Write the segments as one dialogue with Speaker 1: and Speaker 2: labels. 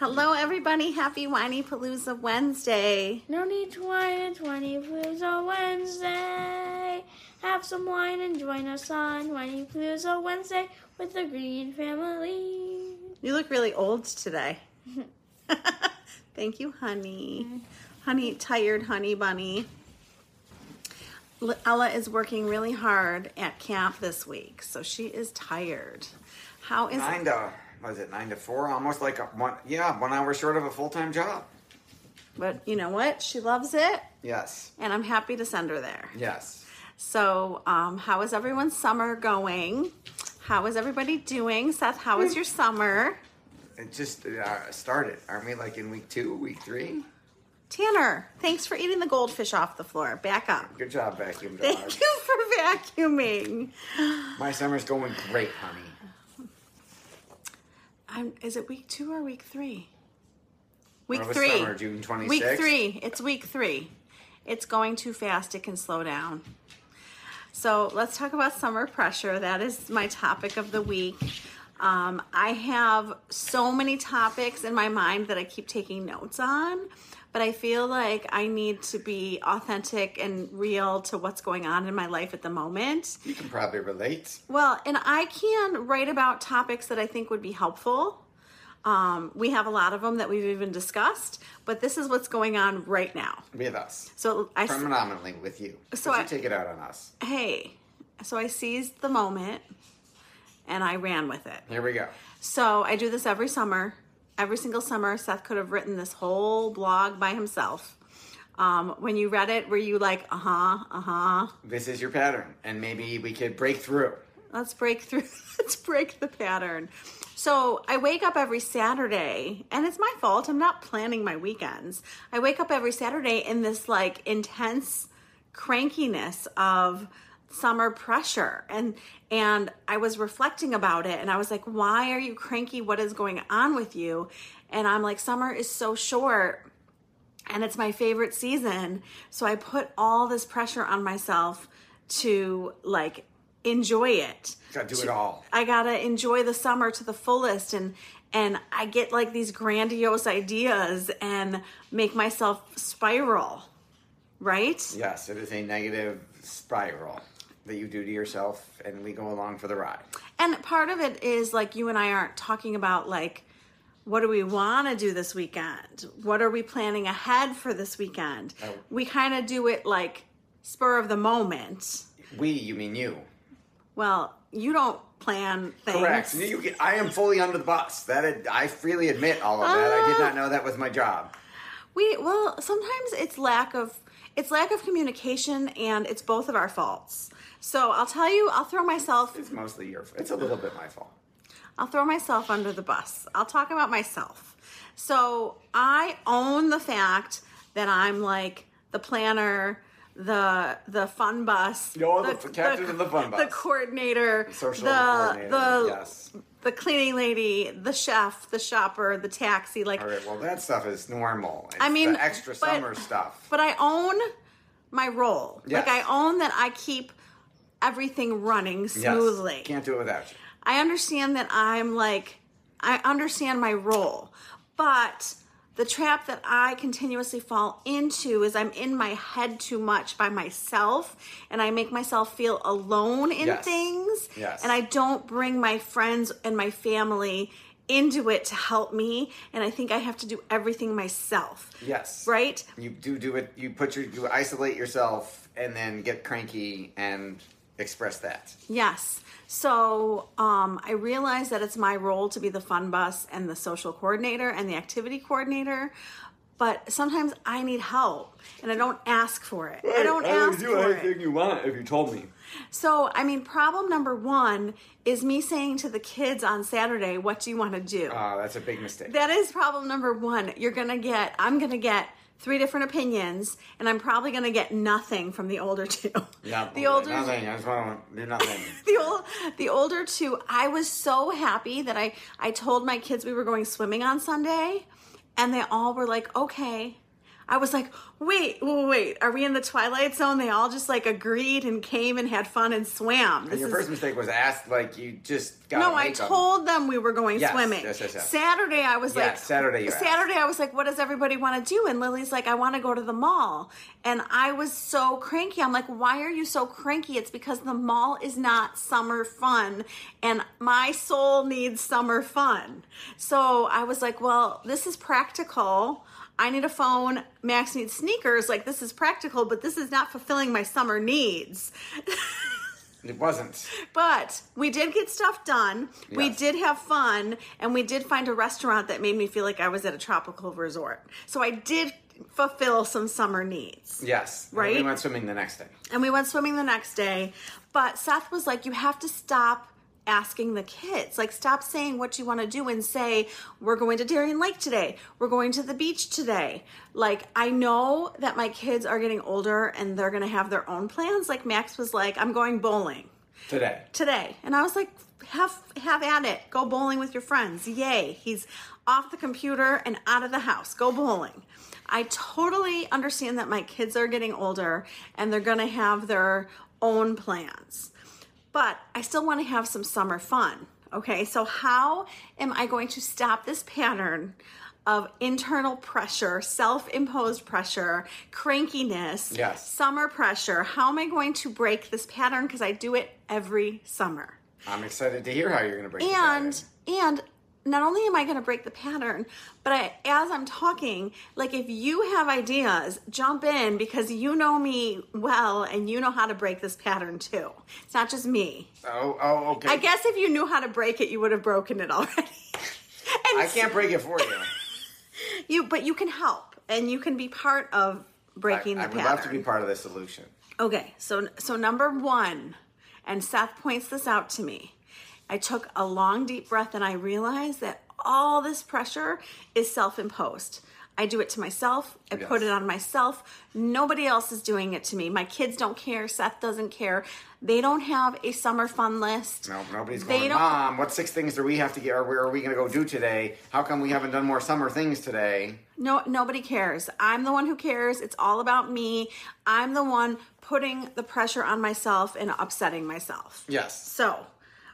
Speaker 1: Hello, everybody. Happy Whinypaluza Wednesday.
Speaker 2: No need to whine, it's Whinypaluza Wednesday. Have some wine and join us on Whinypaluza Wednesday with the Greene family.
Speaker 1: You look really old today. Thank you, honey. Mm-hmm. Honey, tired honey bunny. Ella is working really hard at camp this week, so she is tired. How is
Speaker 3: nine to was it nine to four? Almost like a one. Yeah, one hour short of a full time job.
Speaker 1: But you know what? She loves it,
Speaker 3: Yes,
Speaker 1: and I'm happy to send her there.
Speaker 3: yes.
Speaker 1: So, um, how is everyone's summer going? How is everybody doing? Seth, how was your summer?
Speaker 3: It just uh, started. Aren't we like in week two, week three?
Speaker 1: Tanner, thanks for eating the goldfish off the floor. Back up.
Speaker 3: Good job, vacuum dog.
Speaker 1: Thank you for vacuuming.
Speaker 3: My summer's going great, honey.
Speaker 1: I'm, is it week two or week three? Week three.
Speaker 3: summer? June 26th?
Speaker 1: Week three. It's week three. It's going too fast. It can slow down. So let's talk about summer pressure. That is my topic of the week. Um, I have so many topics in my mind that I keep taking notes on, but I feel like I need to be authentic and real to what's going on in my life at the moment.
Speaker 3: You can probably relate.
Speaker 1: Well, and I can write about topics that I think would be helpful. Um, we have a lot of them that we've even discussed, but this is what's going on right now.
Speaker 3: With us.
Speaker 1: So I,
Speaker 3: Predominantly with you.
Speaker 1: So
Speaker 3: but you
Speaker 1: I-
Speaker 3: take it out on us.
Speaker 1: hey, so I seized the moment and I ran with it.
Speaker 3: Here we go.
Speaker 1: So I do this every summer. Every single summer, Seth could have written this whole blog by himself. Um, when you read it, were you like, uh huh, uh huh?
Speaker 3: This is your pattern, and maybe we could break through.
Speaker 1: Let's break through. Let's break the pattern. So I wake up every Saturday, and it's my fault. I'm not planning my weekends. I wake up every Saturday in this like intense crankiness of summer pressure and and I was reflecting about it and I was like why are you cranky what is going on with you and I'm like summer is so short and it's my favorite season. So I put all this pressure on myself to like enjoy it.
Speaker 3: Gotta do it all.
Speaker 1: I gotta enjoy the summer to the fullest and and I get like these grandiose ideas and make myself spiral. Right?
Speaker 3: Yes, it is a negative spiral that you do to yourself, and we go along for the ride.
Speaker 1: And part of it is like you and I aren't talking about like what do we want to do this weekend? What are we planning ahead for this weekend?
Speaker 3: Oh.
Speaker 1: We kind of do it like spur of the moment.
Speaker 3: We, you mean you.
Speaker 1: Well, you don't plan things.
Speaker 3: Correct. You I am fully under the bus. That I freely admit all of that. I did not know that was my job.
Speaker 1: We well, sometimes it's lack of it's lack of communication and it's both of our faults. So I'll tell you, I'll throw myself
Speaker 3: It's mostly your. Fault. It's a little bit my fault.
Speaker 1: I'll throw myself under the bus. I'll talk about myself. So I own the fact that I'm like the planner, the the fun bus.
Speaker 3: You're the captain of the fun bus.
Speaker 1: The coordinator.
Speaker 3: Social
Speaker 1: the,
Speaker 3: coordinator.
Speaker 1: The,
Speaker 3: yes.
Speaker 1: the cleaning lady, the chef, the shopper, the taxi. Like
Speaker 3: All right. Well, that stuff is normal. It's
Speaker 1: I mean,
Speaker 3: the extra
Speaker 1: but-
Speaker 3: summer stuff.
Speaker 1: but I own my role.
Speaker 3: Yes.
Speaker 1: Like I own that I keep everything running
Speaker 3: Yes.
Speaker 1: smoothly.
Speaker 3: Can't do it without you.
Speaker 1: I understand that I'm like I understand my role. But the trap that I continuously fall into is I'm in my head too much by myself and I make myself feel alone in
Speaker 3: Yes.
Speaker 1: things.
Speaker 3: Yes.
Speaker 1: And I don't bring my friends and my family into it to help me. And I think I have to do everything myself.
Speaker 3: Yes.
Speaker 1: Right?
Speaker 3: You do do it. You put your you isolate yourself and then get cranky and express that.
Speaker 1: Yes. So um, I realize that it's my role to be the fun bus and the social coordinator and the activity coordinator. But sometimes I need help and I don't ask for it. I don't ask for it.
Speaker 3: you can do everything you want if you told me.
Speaker 1: So, I mean, problem number one is me saying to the kids on Saturday, What do you want to do?
Speaker 3: Oh, that's a big mistake.
Speaker 1: That is problem number one. You're going to get, I'm going to get three different opinions, and I'm probably going to get nothing from the older two.
Speaker 3: yeah,
Speaker 1: the older
Speaker 3: nothing. I just want to do nothing.
Speaker 1: the old the older two i was so happy that i i told my kids we were going swimming on sunday and they all were like okay i was like wait wait, wait are we in the twilight zone they all just like agreed and came and had fun and swam
Speaker 3: And your
Speaker 1: is-
Speaker 3: first mistake was asked like you just got.
Speaker 1: no, I told them we were going
Speaker 3: Yes,
Speaker 1: swimming.
Speaker 3: yes, yes, yes.
Speaker 1: Saturday, I was like,
Speaker 3: Saturday you asked.
Speaker 1: Saturday, I was like, what does everybody want to do? And Lily's like, I want to go to the mall. And I was so cranky. I'm like, why are you so cranky? It's because the mall is not summer fun, and my soul needs summer fun. So I was like, well, this is practical. I need a phone. Max needs sneakers. Like, this is practical, but this is not fulfilling my summer needs.
Speaker 3: It wasn't.
Speaker 1: But we did get stuff done. We did have fun, and we did find a restaurant that made me feel like I was at a tropical resort. So I did fulfill some summer needs.
Speaker 3: Yes. And
Speaker 1: Right?
Speaker 3: We went swimming the next day.
Speaker 1: And we went swimming the next day. But Seth was like, You have to stop asking the kids. Like, stop saying what you want to do and say, We're going to Darien Lake today. We're going to the beach today. Like, I know that my kids are getting older and they're going to have their own plans. Like, Max was like, I'm going bowling
Speaker 3: Today.
Speaker 1: today and i was like have have at it go bowling with your friends yay he's off the computer and out of the house go bowling i totally understand that my kids are getting older and they're going to have their own plans but i still want to have some summer fun okay so how am i going to stop this pattern of internal pressure, self imposed pressure, crankiness,
Speaker 3: Yes.
Speaker 1: summer pressure. How am I going to break this pattern? Because I do it every summer.
Speaker 3: I'm excited to hear how you're going to break it.
Speaker 1: And and not only am I going to break the pattern, but I, as I'm talking, like if you have ideas, jump in because you know me well and you know how to break this pattern too. It's not just me.
Speaker 3: Oh, oh, okay.
Speaker 1: I guess if you knew how to break it, you would have broken it already. and
Speaker 3: I can't break it for you.
Speaker 1: you, but you can help and you can be part of breaking
Speaker 3: I, I
Speaker 1: the
Speaker 3: would
Speaker 1: pattern.
Speaker 3: love to be part of the solution.
Speaker 1: Okay, so so number one, and Seth points this out to me. I took a long deep breath and I realized that all this pressure is self-imposed. I do it to myself. I put it on myself. Nobody else is doing it to me. My kids don't care. Seth doesn't care. They don't have a summer fun list.
Speaker 3: No, nobody's
Speaker 1: They
Speaker 3: going,
Speaker 1: don't-
Speaker 3: Mom, what six things do we have to get, or where are we going to go do today? How come we haven't done more summer things today?
Speaker 1: No, nobody cares. I'm the one who cares. It's all about me. I'm the one putting the pressure on myself and upsetting myself.
Speaker 3: Yes.
Speaker 1: So,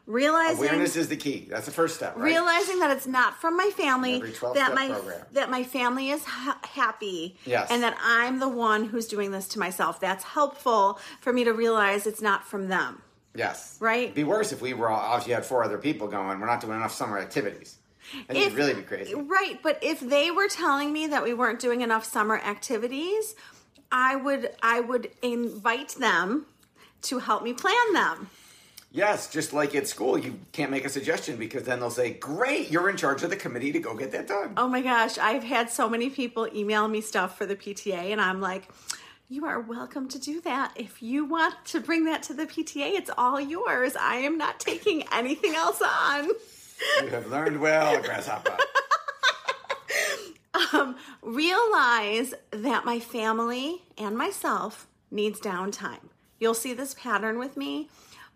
Speaker 1: realizing
Speaker 3: Awareness is the key. That's the first step, right?
Speaker 1: realizing that it's not from my family. That my
Speaker 3: program.
Speaker 1: that my family is ha- happy
Speaker 3: Yes.
Speaker 1: and that I'm the one who's doing this to myself. That's helpful for me to realize it's not from them.
Speaker 3: Yes.
Speaker 1: Right?
Speaker 3: It'd be worse if we were all, if you had four other people going, we're not doing enough summer activities. And you'd really be crazy.
Speaker 1: Right, but if they were telling me that we weren't doing enough summer activities, I would I would invite them to help me plan them.
Speaker 3: Yes, just like at school, you can't make a suggestion because then they'll say, Great, you're in charge of the committee to go get that done.
Speaker 1: Oh my gosh, I've had so many people email me stuff for the PTA, and I'm like, you are welcome to do that. If you want to bring that to the PTA, it's all yours. I am not taking anything else on.
Speaker 3: You have learned well, Grasshopper.
Speaker 1: Um, realize that my family and myself needs downtime. You'll see this pattern with me.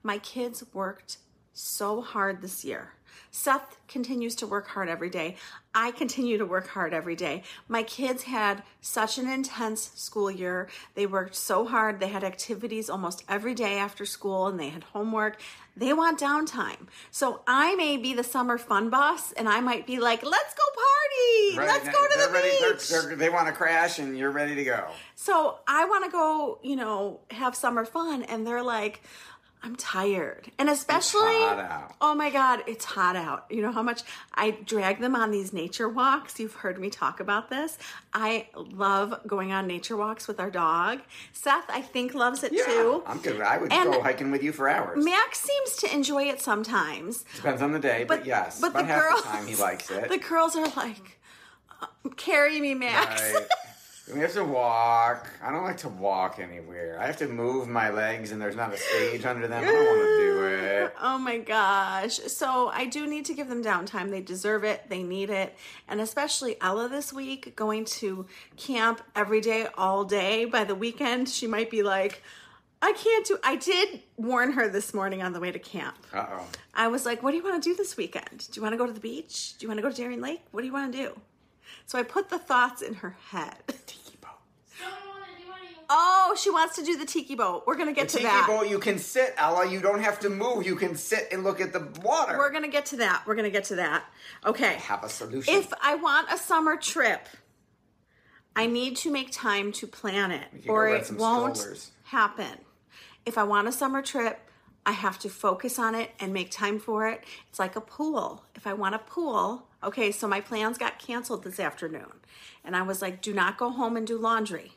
Speaker 1: My kids worked so hard this year. Seth continues to work hard every day. I continue to work hard every day. My kids had such an intense school year. They worked so hard. They had activities almost every day after school and they had homework. They want downtime. So I may be the summer fun boss and I might be like, let's go party.
Speaker 3: Right,
Speaker 1: let's go to
Speaker 3: they're
Speaker 1: the
Speaker 3: ready, they're-
Speaker 1: beach.
Speaker 3: they're- they want to crash, and you're ready to go.
Speaker 1: So I want to go, you know, have summer fun. And they're like, I'm tired. And especially,
Speaker 3: hot out.
Speaker 1: oh my God, it's hot out. You know how much I drag them on these nature walks? You've heard me talk about this. I love going on nature walks with our dog. Seth, I think, loves it
Speaker 3: Yeah,
Speaker 1: too.
Speaker 3: I'm good. I would
Speaker 1: And-
Speaker 3: go hiking with you for hours.
Speaker 1: Max seems to enjoy it sometimes.
Speaker 3: Depends on the day, but, yes,
Speaker 1: but the
Speaker 3: half
Speaker 1: girls,
Speaker 3: the time he likes it.
Speaker 1: The girls are like, "Uh, carry me, Max.
Speaker 3: Right. We have to walk. I don't like to walk anywhere. I have to move my legs, and there's not a stage under them. I don't want to do it.
Speaker 1: Oh my gosh. So I do need to give them downtime. They deserve it. They need it. And especially Ella this week going to camp every day, all day. By the weekend, she might be like, I can't do I did warn her this morning on the way to camp.
Speaker 3: Uh oh.
Speaker 1: I was like, What do you want to do this weekend? Do you want to go to the beach? Do you want to go to Darien Lake? What do you want to do? So I put the thoughts in her head. Oh, she wants to do the tiki boat. We're gonna get to
Speaker 3: Tiki
Speaker 1: that.
Speaker 3: Tiki boat, you can sit, Ella. You don't have to move. You can sit and look at the water.
Speaker 1: We're gonna get to that. We're gonna get to that. Okay.
Speaker 3: have a solution.
Speaker 1: If I want a summer trip, I need to make time to plan it, or it won't
Speaker 3: strollers.
Speaker 1: happen. If I want a summer trip, I have to focus on it and make time for it. It's like a pool. If I want a pool, okay, so my plans got canceled this afternoon. And I was like, do not go home and do laundry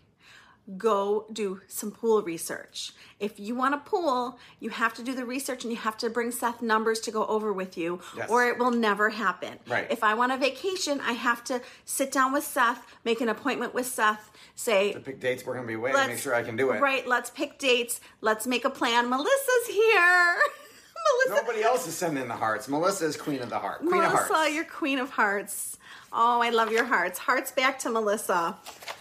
Speaker 1: go do some pool research. If you want a pool, you have to do the research and you have to bring Seth numbers to go over with you,
Speaker 3: Yes.
Speaker 1: or it will never happen.
Speaker 3: Right.
Speaker 1: If I want a vacation, I have to sit down with Seth, make an appointment with Seth, say,
Speaker 3: to pick dates, we're gonna be away. Make sure I can do it.
Speaker 1: Right, let's pick dates. Let's make a plan. Melissa's here. Melissa,
Speaker 3: Nobody else is sending the hearts. Melissa is queen of the heart. Queen
Speaker 1: Melissa,
Speaker 3: of hearts.
Speaker 1: you're queen of hearts. Oh, I love your hearts. Hearts back to Melissa.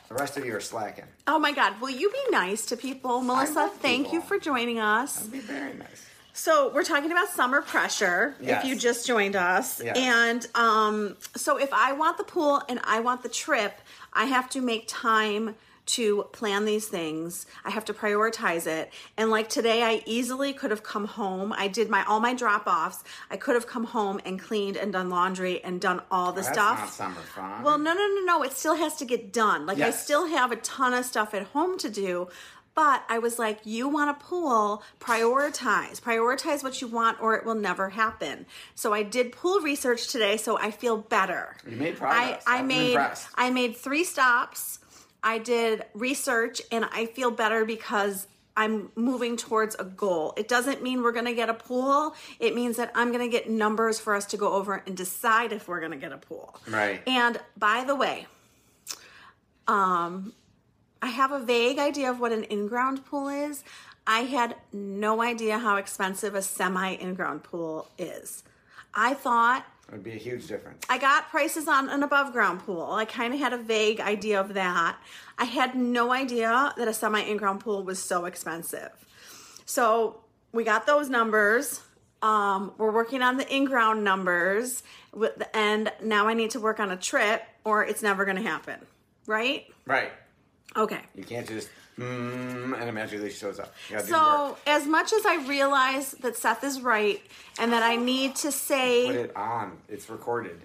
Speaker 3: The rest of you are slacking.
Speaker 1: Oh my God, will you be nice to people? Melissa, thank
Speaker 3: people.
Speaker 1: you for joining us.
Speaker 3: That'd be very nice.
Speaker 1: So we're talking about summer pressure.
Speaker 3: Yes.
Speaker 1: If you just joined us,
Speaker 3: Yes.
Speaker 1: and um, so if I want the pool and I want the trip, I have to make time to plan these things. I have to prioritize it. And like today, I easily could have come home. I did my all my drop offs. I could have come home and cleaned and done laundry and done all the stuff.
Speaker 3: summer fun.
Speaker 1: Well, no, no, no, no. It still has to get done. Like I still have a ton of stuff at home to do. But I was like, you want a pool, prioritize. Prioritize what you want or it will never happen. So I did pool research today, so I feel better.
Speaker 3: You made progress.
Speaker 1: I, I made
Speaker 3: impressed.
Speaker 1: I made three stops. I did research and I feel better because I'm moving towards a goal. It doesn't mean we're going to get a pool. It means that I'm going to get numbers for us to go over and decide if we're going to get a pool.
Speaker 3: Right.
Speaker 1: And by the way, um, I have a vague idea of what an in-ground pool is. I had no idea how expensive a semi in-ground pool is. I thought
Speaker 3: It would be a huge difference.
Speaker 1: I got prices on an above ground pool. I kind of had a vague idea of that. I had no idea that a semi in ground pool was so expensive. So we got those numbers. Um, we're working on the in ground numbers, with- and now I need to work on a trip, or it's never going to happen. Right?
Speaker 3: Right.
Speaker 1: Okay.
Speaker 3: You can't just mm, and magically shows up. You gotta do the work.
Speaker 1: So, as much as I realize that Seth is right and that I need to say
Speaker 3: Put it on. It's recorded.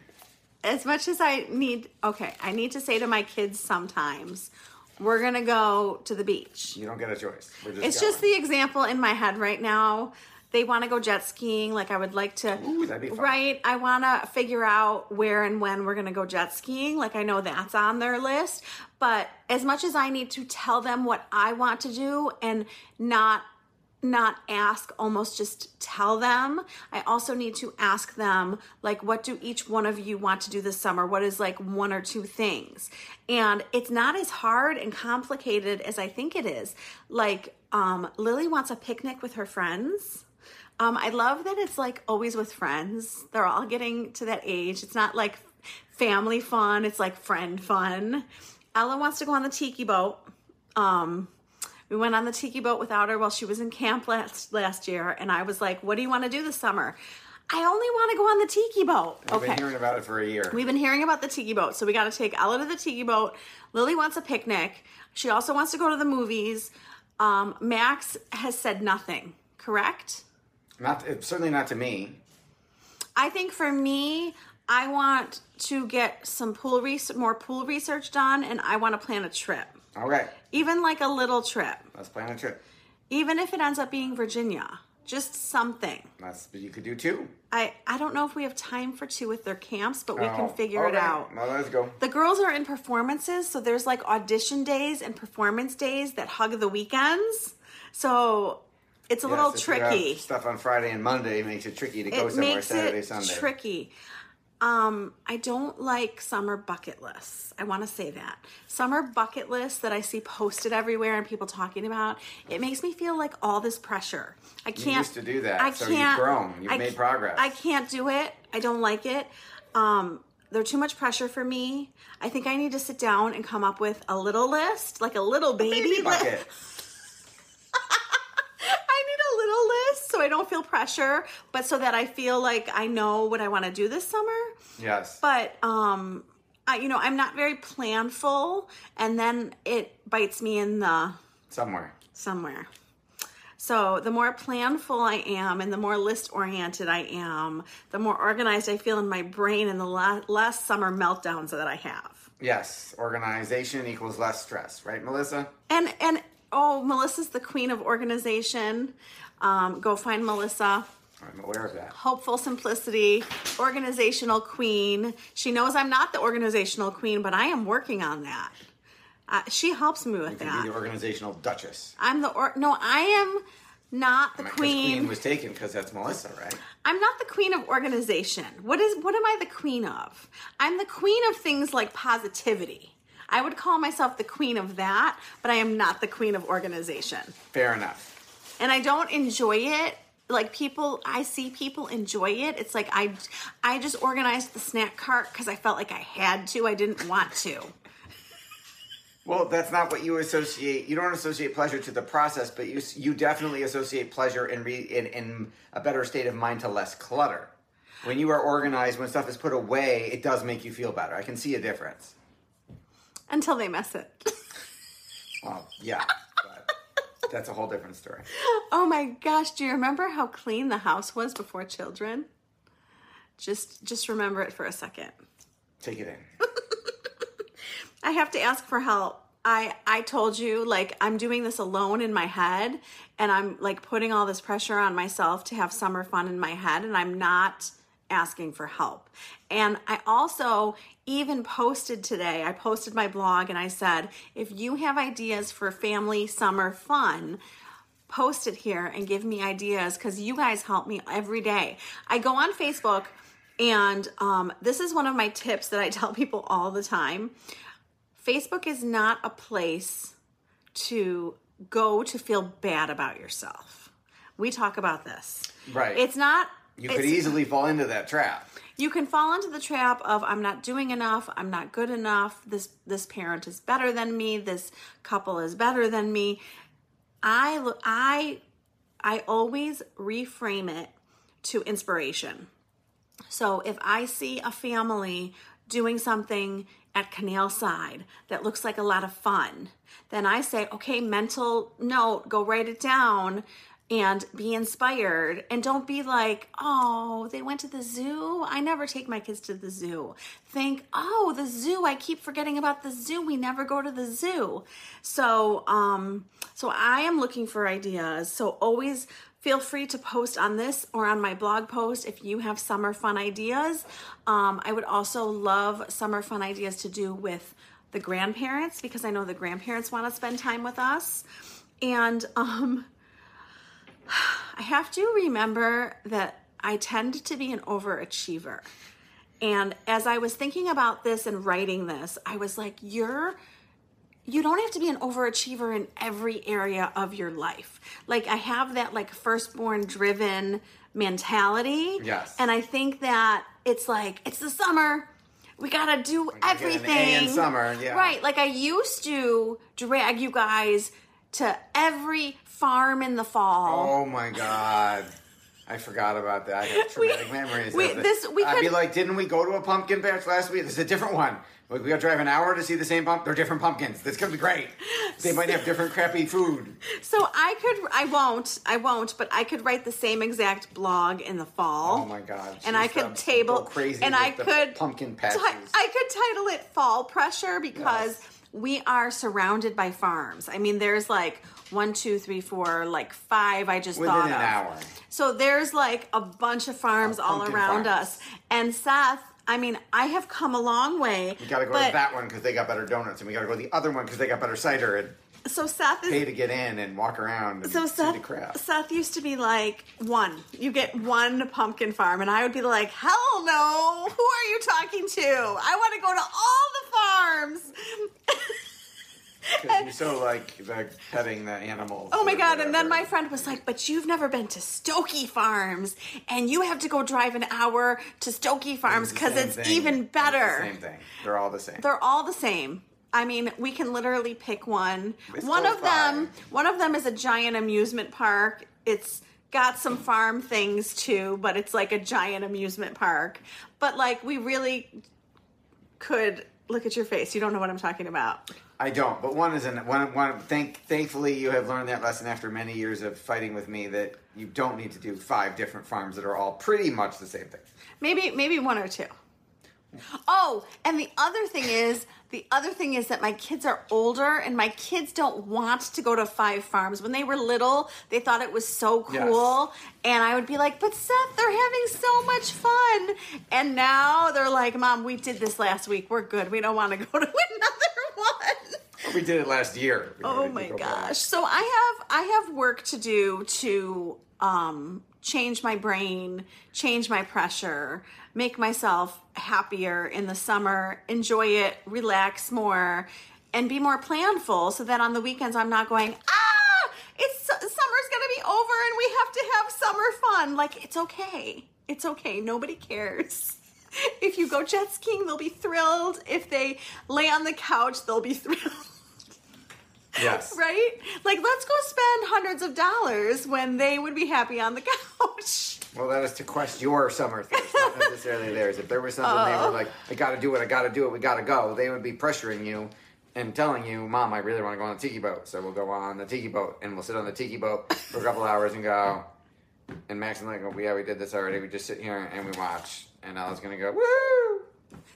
Speaker 1: as much as I need, okay, I need to say to my kids sometimes, we're gonna go to the beach.
Speaker 3: You don't get a choice. We're just
Speaker 1: It's
Speaker 3: going.
Speaker 1: just the example in my head right now. They want to go jet skiing. Like I would like to,
Speaker 3: Ooh, that'd be fun.
Speaker 1: right? I want to figure out where and when we're gonna go jet skiing. Like I know that's on their list, but as much as I need to tell them what I want to do and not not ask almost just tell them i also need to ask them like what do each one of you want to do this summer what is like one or two things and it's not as hard and complicated as i think it is like um lily wants a picnic with her friends um i love that it's like always with friends they're all getting to that age it's not like family fun it's like friend fun ella wants to go on the tiki boat um we went on the tiki boat without her while she was in camp last last year and i was like what do you want to do this summer I only want to go on the tiki boat.
Speaker 3: I've
Speaker 1: okay.
Speaker 3: been hearing about it for a year.
Speaker 1: We've been hearing about the tiki boat, so we got to take Ella to the tiki boat. Lily wants a picnic. She also wants to go to the movies. Um, Max has said nothing. Correct?
Speaker 3: Not it's certainly not to me.
Speaker 1: I think for me, I want to get some pool research, more pool research done, and I want to plan a trip,
Speaker 3: Okay,
Speaker 1: even like a little trip,
Speaker 3: let's plan a trip.
Speaker 1: even if it ends up being Virginia, just something.
Speaker 3: That's you could do too.
Speaker 1: I I don't know if we have time for two with their camps, but we
Speaker 3: Oh,
Speaker 1: can figure it out.
Speaker 3: Let's go.
Speaker 1: The girls are in performances, so there's like audition days and performance days that hug the weekends. So it's a little
Speaker 3: Yes, you have
Speaker 1: tricky.
Speaker 3: Stuff on Friday and Monday makes it tricky to go
Speaker 1: It
Speaker 3: somewhere
Speaker 1: makes
Speaker 3: Saturday,
Speaker 1: it
Speaker 3: Sunday.
Speaker 1: tricky. Um, I don't like summer bucket lists. I want to say that. Summer bucket lists that I see posted everywhere and people talking about, it makes me feel like all this pressure. I can't
Speaker 3: used to do that,
Speaker 1: I
Speaker 3: so you've grown. You've
Speaker 1: I
Speaker 3: made progress.
Speaker 1: I can't do it. I don't like it. Um, they're too much pressure for me. I think I need to sit down and come up with a little list, like a little baby,
Speaker 3: Baby
Speaker 1: list.
Speaker 3: bucket.
Speaker 1: I need a little list so I don't feel pressure, but so that I feel like I know what I want to do this summer.
Speaker 3: Yes.
Speaker 1: But um I you know, I'm not very planful and then it bites me in the
Speaker 3: Somewhere.
Speaker 1: somewhere. So the more planful I am and the more list oriented I am, the more organized I feel in my brain and the la- less summer meltdowns that I have.
Speaker 3: Yes. Organization equals less stress, right, Melissa?
Speaker 1: And and oh, Melissa's the queen of organization. Um, go find Melissa.
Speaker 3: I'm aware of that.
Speaker 1: hopeful simplicity, organizational queen. She knows I'm not the organizational queen, but I am working on that. Uh, she helps me with
Speaker 3: You can
Speaker 1: that.
Speaker 3: be the organizational duchess.
Speaker 1: I'm the or no, I am not the
Speaker 3: Because
Speaker 1: queen.
Speaker 3: Queen was taken because that's Melissa, right?
Speaker 1: I'm not the queen of organization. What is what am I the queen of? I'm the queen of things like positivity. I would call myself the queen of that, but I am not the queen of organization.
Speaker 3: Fair enough.
Speaker 1: And I don't enjoy it. Like people, I see people enjoy it. It's like I, I just organized the snack cart because I felt like I had to. I didn't want to.
Speaker 3: Well, that's not what you associate. You don't associate pleasure to the process, but you you definitely associate pleasure in re, in, in a better state of mind to less clutter. When you are organized, when stuff is put away, it does make you feel better. I can see a difference.
Speaker 1: Until they mess it.
Speaker 3: Well, yeah, that's a whole different story.
Speaker 1: oh my gosh! Do you remember how clean the house was before children? Just, just remember it for a second.
Speaker 3: Take it in.
Speaker 1: I have to ask for help. I I told you like I'm doing this alone in my head and I'm like putting all this pressure on myself to have summer fun in my head and I'm not asking for help. And I also even posted today. I posted my blog and I said, if you have ideas for family summer fun, post it here and give me ideas because you guys help me every day. I go on Facebook, and um, this is one of my tips that I tell people all the time. Facebook is not a place to go to feel bad about yourself. We talk about this.
Speaker 3: Right.
Speaker 1: It's not.
Speaker 3: You could easily fall into that trap.
Speaker 1: you can fall into the trap of I'm not doing enough, I'm not good enough, this this parent is better than me, this couple is better than me. I I I always reframe it to inspiration. So if I see a family doing something at Canal Side that looks like a lot of fun, then I say, okay, mental note, go write it down and be inspired. And don't be like, oh, they went to the zoo. I never take my kids to the zoo. Think, oh, the zoo. I keep forgetting about the zoo. We never go to the zoo. So, um, so I am looking for ideas. So always feel free to post on this or on my blog post if you have summer fun ideas. Um, I would also love summer fun ideas to do with the grandparents because I know the grandparents want to spend time with us. And um, I have to remember that I tend to be an overachiever. And as I was thinking about this and writing this, I was like, you're you don't have to be an overachiever in every area of your life. Like I have that like firstborn driven mentality.
Speaker 3: Yes.
Speaker 1: And I think that it's like it's the summer. We gotta do
Speaker 3: gotta get an A
Speaker 1: everything.
Speaker 3: in summer, yeah.
Speaker 1: Right. Like I used to drag you guys to every farm in the fall.
Speaker 3: Oh my god. I forgot about that. I have
Speaker 1: We-
Speaker 3: traumatic memories.
Speaker 1: we-
Speaker 3: of it.
Speaker 1: this- we
Speaker 3: I'd be like, didn't we go to a pumpkin patch last week? This is a different one. Like, we got to drive an hour to see the same pump. They're different pumpkins. This could be great. They might have different crappy food.
Speaker 1: So I could, I won't, I won't, but I could write the same exact blog in the fall.
Speaker 3: Oh my god!
Speaker 1: And I could table,
Speaker 3: crazy
Speaker 1: and I
Speaker 3: the
Speaker 1: could
Speaker 3: pumpkin patches.
Speaker 1: I could title it "Fall Pressure" because
Speaker 3: Yes.
Speaker 1: We are surrounded by farms. I mean, there's like one, two, three, four, like five. I just
Speaker 3: Within
Speaker 1: thought
Speaker 3: an
Speaker 1: of.
Speaker 3: hour.
Speaker 1: So there's like a bunch of farms all around
Speaker 3: farms.
Speaker 1: us, and Seth. I mean, I have come a long way.
Speaker 3: We got to go
Speaker 1: but,
Speaker 3: to that one because they got better donuts, and we got to go to the other one because they got better cider, and
Speaker 1: So Seth is
Speaker 3: pay to get in and walk around and
Speaker 1: So Seth,
Speaker 3: crap.
Speaker 1: Seth used to be like one. You get one pumpkin farm, and I would be like, "Hell no! Who are you talking to? I want to go to all the farms."
Speaker 3: So like the petting the animals.
Speaker 1: Oh my god! And then my friend was like, "But you've never been to Stokey Farms, and you have to go drive an hour to Stokey Farms because it's even
Speaker 3: It's the
Speaker 1: better."
Speaker 3: same thing. They're all the same.
Speaker 1: They're all the same. I mean, we can literally pick one.
Speaker 3: It's
Speaker 1: one of them, one of them is a giant amusement park. It's got some farm things too, but it's like a giant amusement park. But like, we really could look at your face. You don't know what I'm talking about.
Speaker 3: I don't, but one is an one. One. Thank, thankfully, you have learned that lesson after many years of fighting with me that you don't need to do five different farms that are all pretty much the same thing.
Speaker 1: Maybe, maybe one or two. Oh, and the other thing is, the other thing is that my kids are older and my kids don't want to go to five farms. When they were little, they thought it was so cool. And I would be like, but Seth, they're having so much fun. And now they're like, Mom, we did this last week. We're good. We don't want to go to another.
Speaker 3: We did it last year. We
Speaker 1: Oh my gosh. So I have I have work to do to um change my brain, change my pressure, make myself happier in the summer, enjoy it, relax more and be more planful so that on the weekends I'm not going, "Ah, it's summer's going to be over and we have to have summer fun." Like it's okay. It's okay. Nobody cares. If you go jet skiing, they'll be thrilled. If they lay on the couch, they'll be thrilled.
Speaker 3: Yes.
Speaker 1: Right? Like, let's go spend hundreds of dollars when they would be happy on the couch.
Speaker 3: Well, that is to quest your summer thirst, not necessarily theirs. If there was something they
Speaker 1: Oh.
Speaker 3: were like, I got to do it, I got to do it, we got to go, they would be pressuring you and telling you, Mom, I really want to go on the tiki boat. So we'll go on the tiki boat and we'll sit on the tiki boat for a couple hours and go. And Max and I go, yeah, we did this already. We just sit here and we watch. And I was to go, woo!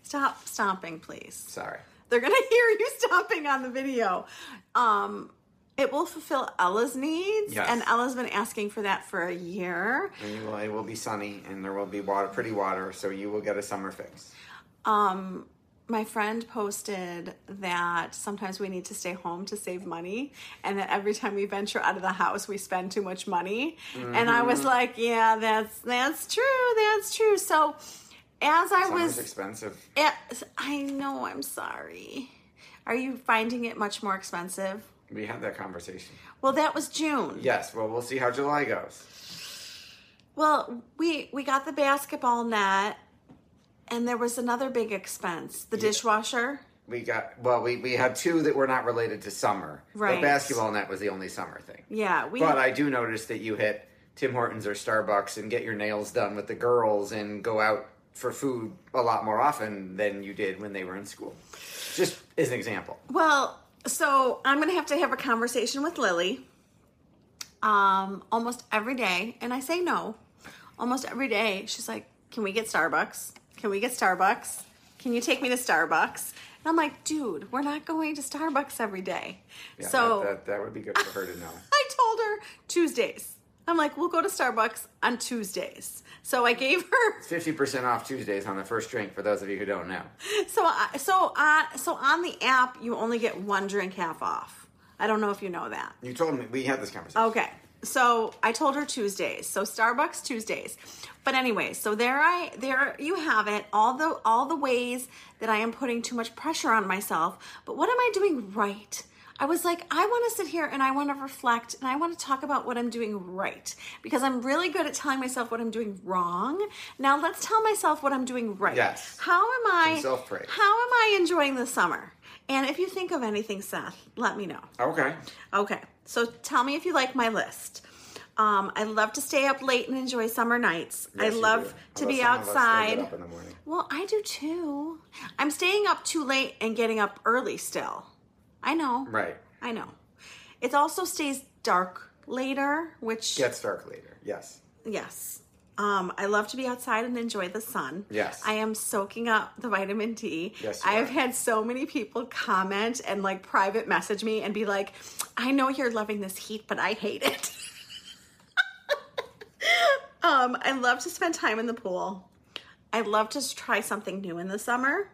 Speaker 1: Stop stomping, please.
Speaker 3: Sorry.
Speaker 1: They're going to hear you stomping on the video. Um, it will fulfill Ella's needs,
Speaker 3: Yes.
Speaker 1: and Ella's been asking for that for a year.
Speaker 3: And you will, it will be sunny and there will be water, pretty water, so you will get a summer fix.
Speaker 1: Um, my friend posted that sometimes we need to stay home to save money, and that every time we venture out of the house, we spend too much money. And I
Speaker 3: Mm-hmm.
Speaker 1: was like, "Yeah, that's that's true. That's true." So, as I
Speaker 3: Summer's
Speaker 1: was,
Speaker 3: expensive.
Speaker 1: as, I know, I'm sorry. Are you finding it much more expensive?
Speaker 3: We had that conversation.
Speaker 1: Well, that was June.
Speaker 3: Yes, well, we'll see how July goes.
Speaker 1: Well, we we got the basketball net, and there was another big expense: the dishwasher.
Speaker 3: We got well. We, we had two that were not related to summer.
Speaker 1: Right.
Speaker 3: The basketball net was the only summer thing.
Speaker 1: Yeah, we.
Speaker 3: But I do notice that you hit Tim Hortons or Starbucks and get your nails done with the girls and go out for food a lot more often than you did when they were in school. Just as an example.
Speaker 1: Well, so I'm gonna have to have a conversation with Lily. Um, almost every day, and I say no. Almost every day, she's like, "Can we get Starbucks? Can we get Starbucks? Can you take me to Starbucks?" And I'm like, "Dude, we're not going to Starbucks every day."
Speaker 3: Yeah,
Speaker 1: so
Speaker 3: that, that, that would be good for her to know.
Speaker 1: I told her Tuesdays. I'm like, "We'll go to Starbucks on Tuesdays." So I gave her
Speaker 3: 50% off Tuesdays on the first drink for those of you who don't know.
Speaker 1: So, I so on so on the app, you only get one drink half off. I don't know if you know that.
Speaker 3: You told me, we had this conversation.
Speaker 1: Okay, so I told her Tuesdays. So Starbucks Tuesdays. But anyway, so there I there you have it. All the all the ways that I am putting too much pressure on myself. But what am I doing right? I was like, I want to sit here and I want to reflect and I want to talk about what I'm doing right because I'm really good at telling myself what I'm doing wrong. Now let's tell myself what I'm doing right.
Speaker 3: Yes.
Speaker 1: How am I?
Speaker 3: Self-praise.
Speaker 1: How am I enjoying the summer? And if you think of anything, Seth, let me know.
Speaker 3: Okay.
Speaker 1: Okay, so tell me if you like my list. Um, I love to stay up late and enjoy summer nights. I
Speaker 3: Yes, you
Speaker 1: love to be
Speaker 3: some of us still get
Speaker 1: outside.
Speaker 3: up in the morning.
Speaker 1: Well, I do too. I'm staying up too late and getting up early still. I know.
Speaker 3: Right.
Speaker 1: I know. It also stays dark later, which
Speaker 3: Gets dark later. Yes.
Speaker 1: yes. Um, I love to be outside and enjoy the sun.
Speaker 3: Yes.
Speaker 1: I am soaking up the vitamin D.
Speaker 3: Yes, you
Speaker 1: I've
Speaker 3: are.
Speaker 1: had so many people comment and like private message me and be like, I know you're loving this heat, but I hate it. um, I love to spend time in the pool. I love to try something new in the summer.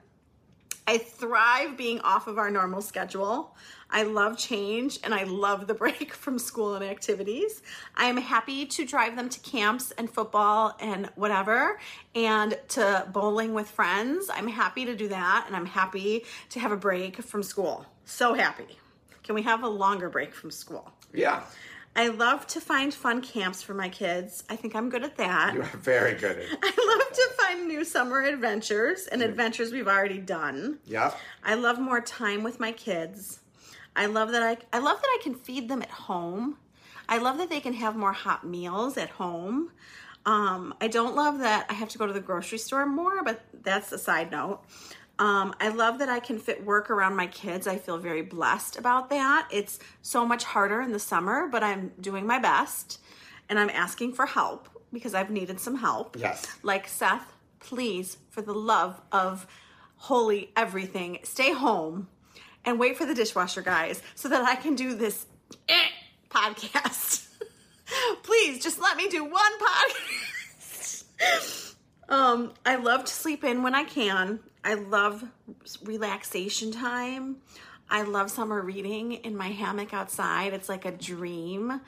Speaker 1: I thrive being off of our normal schedule. I love change and I love the break from school and activities. I am happy to drive them to camps and football and whatever and to bowling with friends. I'm happy to do that and I'm happy to have a break from school. So happy. Can we have a longer break from school?
Speaker 3: Yeah.
Speaker 1: I love to find fun camps for my kids. I think I'm good at that.
Speaker 3: You are very good at it.
Speaker 1: I love to find new summer adventures and adventures we've already done.
Speaker 3: Yeah.
Speaker 1: I love more time with my kids. I love that I I love that I can feed them at home. I love that they can have more hot meals at home. Um, I don't love that I have to go to the grocery store more, but that's a side note. Um, I love that I can fit work around my kids. I feel very blessed about that. It's so much harder in the summer, but I'm doing my best and I'm asking for help because I've needed some help.
Speaker 3: Yes.
Speaker 1: Like, Seth, please, for the love of holy everything, stay home and wait for the dishwasher guys so that I can do this eh, podcast. please, just let me do one podcast. um, I love to sleep in when I can. I love relaxation time. I love summer reading in my hammock outside. It's like a dream.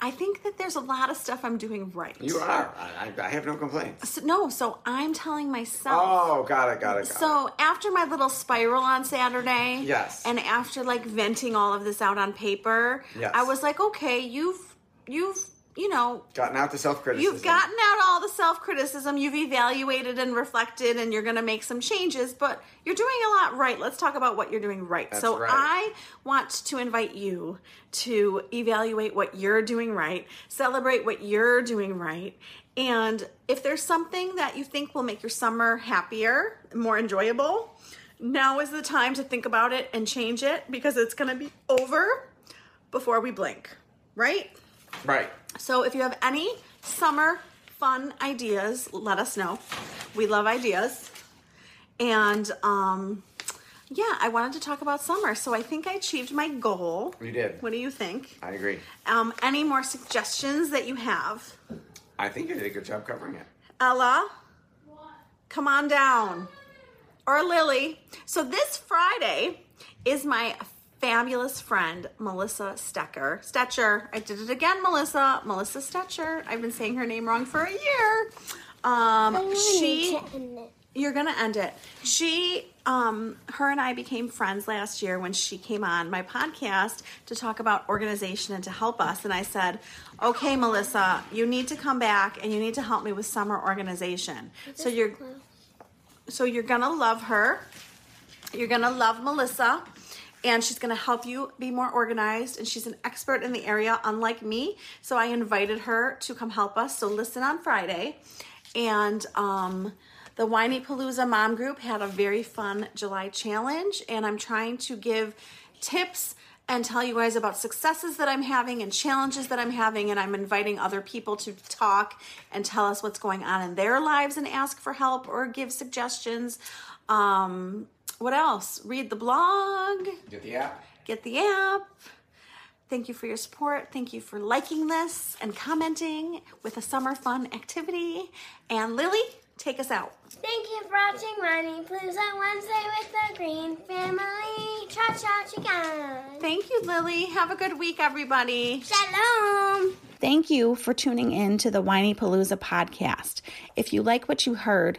Speaker 1: I think that there's a lot of stuff I'm doing right.
Speaker 3: You are. I, I- have no complaints.
Speaker 1: So, no, so I'm telling myself.
Speaker 3: Oh, got it, got it, got it.
Speaker 1: So after my little spiral on Saturday,
Speaker 3: Yes.
Speaker 1: and after like venting all of this out on paper,
Speaker 3: Yes.
Speaker 1: I was like, okay, you've you've you know
Speaker 3: Gotten out the self criticism.
Speaker 1: You've gotten out all the self criticism, you've evaluated and reflected, and you're going to make some changes, but you're doing a lot right. Let's talk about what you're doing right.
Speaker 3: That's
Speaker 1: so,
Speaker 3: right.
Speaker 1: I want to invite you to evaluate what you're doing right, celebrate what you're doing right, and if there's something that you think will make your summer happier, more enjoyable, now is the time to think about it and change it because it's going to be over before we blink, right?
Speaker 3: Right.
Speaker 1: So if you have any summer fun ideas, let us know. We love ideas. And um yeah, I wanted to talk about summer. So I think I achieved my goal.
Speaker 3: You did.
Speaker 1: What do you think?
Speaker 3: I agree.
Speaker 1: Um any more suggestions that you have?
Speaker 3: I think you did a good job covering it.
Speaker 1: Ella? Come on down. Or Lily. So this Friday is my fabulous friend, Melissa Stecker. Stetcher. I did it again, Melissa. Melissa Stetcher. I've been saying her name wrong for a year. Um, she you're gonna end it. She, um, her and I became friends last year when she came on my podcast to talk about organization and to help us. And I said, "Okay, Melissa, you need to come back and you need to help me with summer organization." So you're, so you're gonna love her. You're gonna love Melissa. And she's gonna help you be more organized, and she's an expert in the area, unlike me. So I invited her to come help us. So listen on Friday. And um, the Whinypaluza Mom Group had a very fun July challenge, and I'm trying to give tips and tell you guys about successes that I'm having and challenges that I'm having. And I'm inviting other people to talk and tell us what's going on in their lives and ask for help or give suggestions. Um, what else? Read the blog,
Speaker 3: Get the app.
Speaker 1: get the app. Thank you for your support. Thank you for liking this and commenting with a summer fun activity. And Lily, take us out.
Speaker 2: Thank you for watching Whinypaluza Wednesday with the Greene Family. Cha cha chicken.
Speaker 1: Thank you, Lily. Have a good week, everybody.
Speaker 2: Shalom.
Speaker 1: Thank you for tuning in to the Whinypaluza podcast. If you like what you heard,